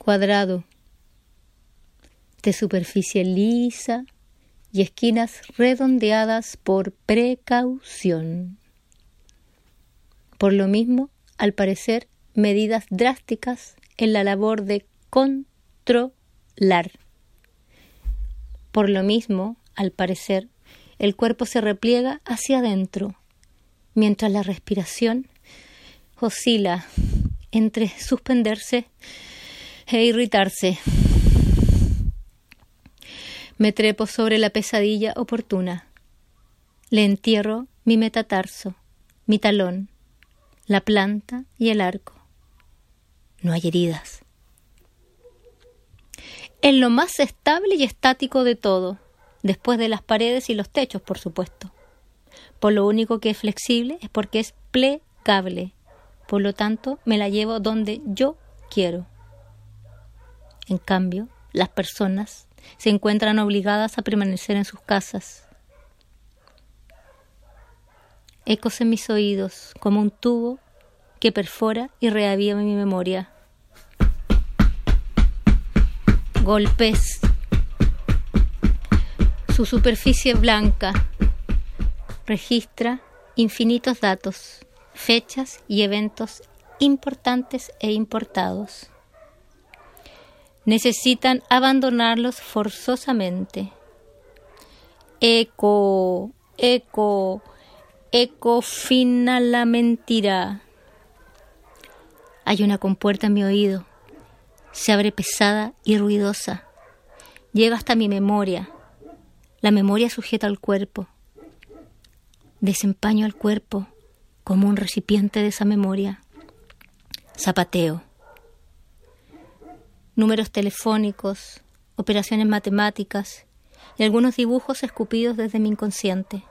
cuadrado, de superficie lisa y esquinas redondeadas por precaución. Por lo mismo, al parecer, medidas drásticas en la labor de controlar. Por lo mismo, al parecer, el cuerpo se repliega hacia adentro, mientras la respiración oscila entre suspenderse e irritarse. Me trepo sobre la pesadilla oportuna. Le entierro mi metatarso, mi talón, la planta y el arco. No hay heridas. Es lo más estable y estático de todo, después de las paredes y los techos, por supuesto. Por lo único que es flexible es porque es plegable. Por lo tanto, me la llevo donde yo quiero. En cambio, las personas se encuentran obligadas a permanecer en sus casas. Ecos en mis oídos, como un tubo que perfora y reaviva mi memoria. Golpes. Su superficie blanca registra infinitos datos, fechas y eventos importantes e importados. Necesitan abandonarlos forzosamente. Eco, eco, eco final la mentira. Hay una compuerta en mi oído. Se abre pesada y ruidosa. Llega hasta mi memoria. La memoria sujeta al cuerpo. Desempaño al cuerpo como un recipiente de esa memoria. Zapateo. Números telefónicos, operaciones matemáticas y algunos dibujos escupidos desde mi inconsciente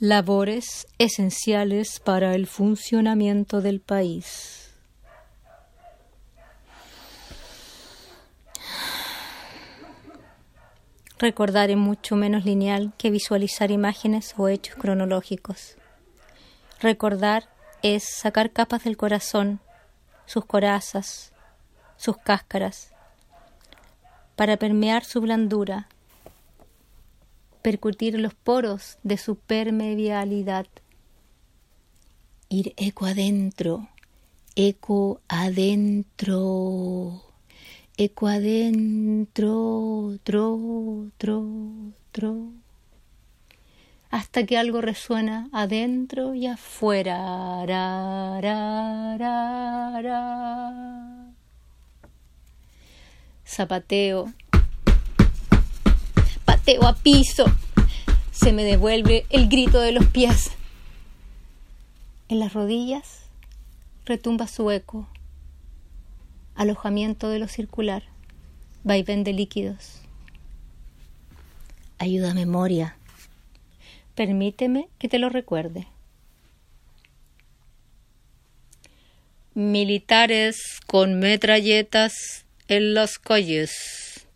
labores esenciales para el funcionamiento del país. Recordar es mucho menos lineal que visualizar imágenes o hechos cronológicos. Recordar es sacar capas del corazón, sus corazas, sus cáscaras, para permear su blandura percutir los poros de su permeabilidad. Ir eco adentro, eco adentro, eco adentro, tro, tro, tro, hasta que algo resuena adentro y afuera. Zapateo o a piso. Se me devuelve el grito de los pies. En las rodillas retumba su eco. Alojamiento de lo circular. Vaivén de líquidos. Ayuda a memoria. Permíteme que te lo recuerde. Militares con metralletas en las calles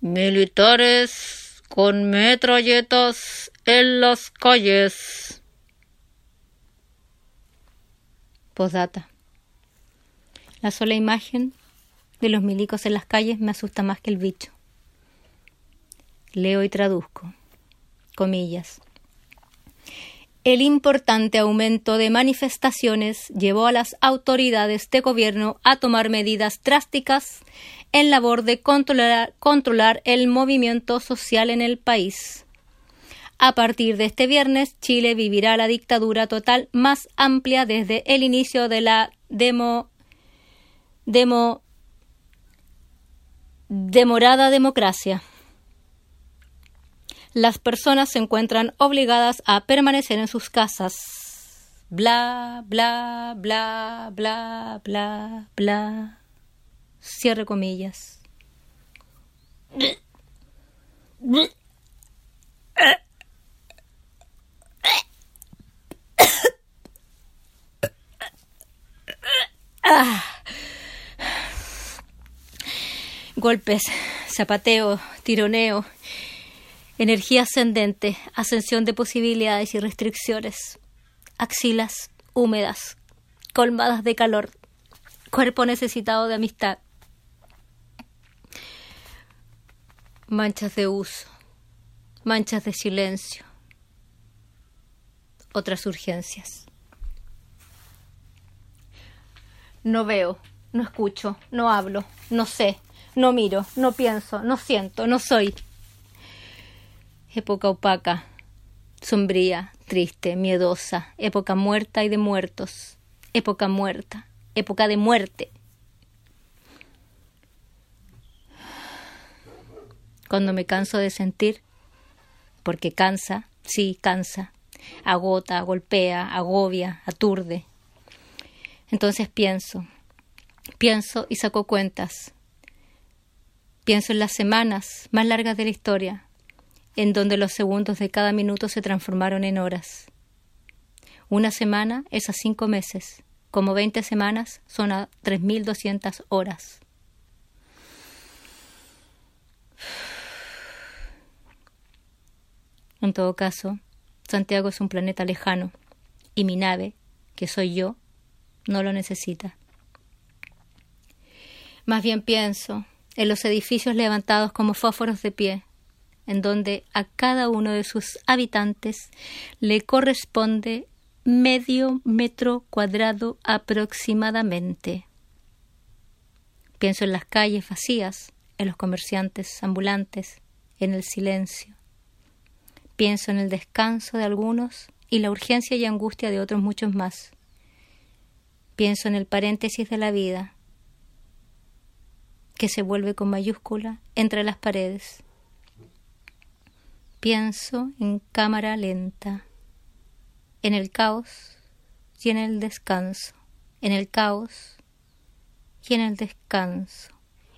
Militares con metralletas en las calles. Posdata. La sola imagen de los milicos en las calles me asusta más que el bicho. Leo y traduzco. Comillas. El importante aumento de manifestaciones llevó a las autoridades de gobierno a tomar medidas drásticas en labor de controlar, el movimiento social en el país. A partir de este viernes, Chile vivirá la dictadura total más amplia desde el inicio de la demo, demorada democracia. Las personas se encuentran obligadas a permanecer en sus casas. Bla, bla, bla, bla, bla, bla. Cierre comillas. Golpes, zapateo, tironeo, energía ascendente, ascensión de posibilidades y restricciones, axilas húmedas, colmadas de calor, cuerpo necesitado de amistad. Manchas de uso, manchas de silencio, otras urgencias. No veo, no escucho, no hablo, no sé, no miro, no pienso, no siento, no soy. Época opaca, sombría, triste, miedosa, época muerta y de muertos, época muerta, época de muerte. Cuando me canso de sentir, porque cansa, sí, cansa, agota, golpea, agobia, aturde. Entonces pienso, pienso y saco cuentas. Pienso en las semanas más largas de la historia, en donde los segundos de cada minuto se transformaron en horas. Una semana es a cinco meses, como veinte semanas son a tres mil doscientas horas. En todo caso, Santiago es un planeta lejano y mi nave, que soy yo, no lo necesita. Más bien pienso en los edificios levantados como fósforos de pie, en donde a cada uno de sus habitantes le corresponde medio metro cuadrado aproximadamente. Pienso en las calles vacías, en los comerciantes ambulantes, en el silencio. Pienso en el descanso de algunos y la urgencia y angustia de otros muchos más. Pienso en el paréntesis de la vida, que se vuelve con mayúscula entre las paredes. Pienso en cámara lenta, en el caos y en el descanso, en el caos y en el descanso,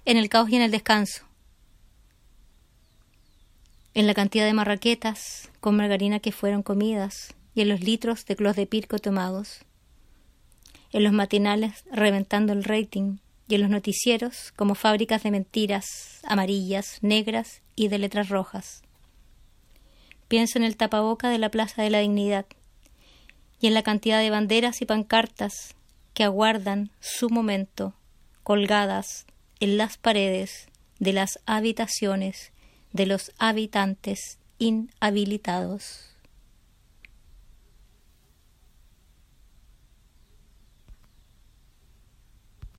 en el caos y en el descanso, en la cantidad de marraquetas con margarina que fueron comidas y en los litros de clos de pirco tomados, en los matinales reventando el rating y en los noticieros como fábricas de mentiras amarillas, negras y de letras rojas Pienso en el tapaboca de la Plaza de la Dignidad y en la cantidad de banderas y pancartas que aguardan su momento colgadas en las paredes de las habitaciones de los habitantes inhabilitados.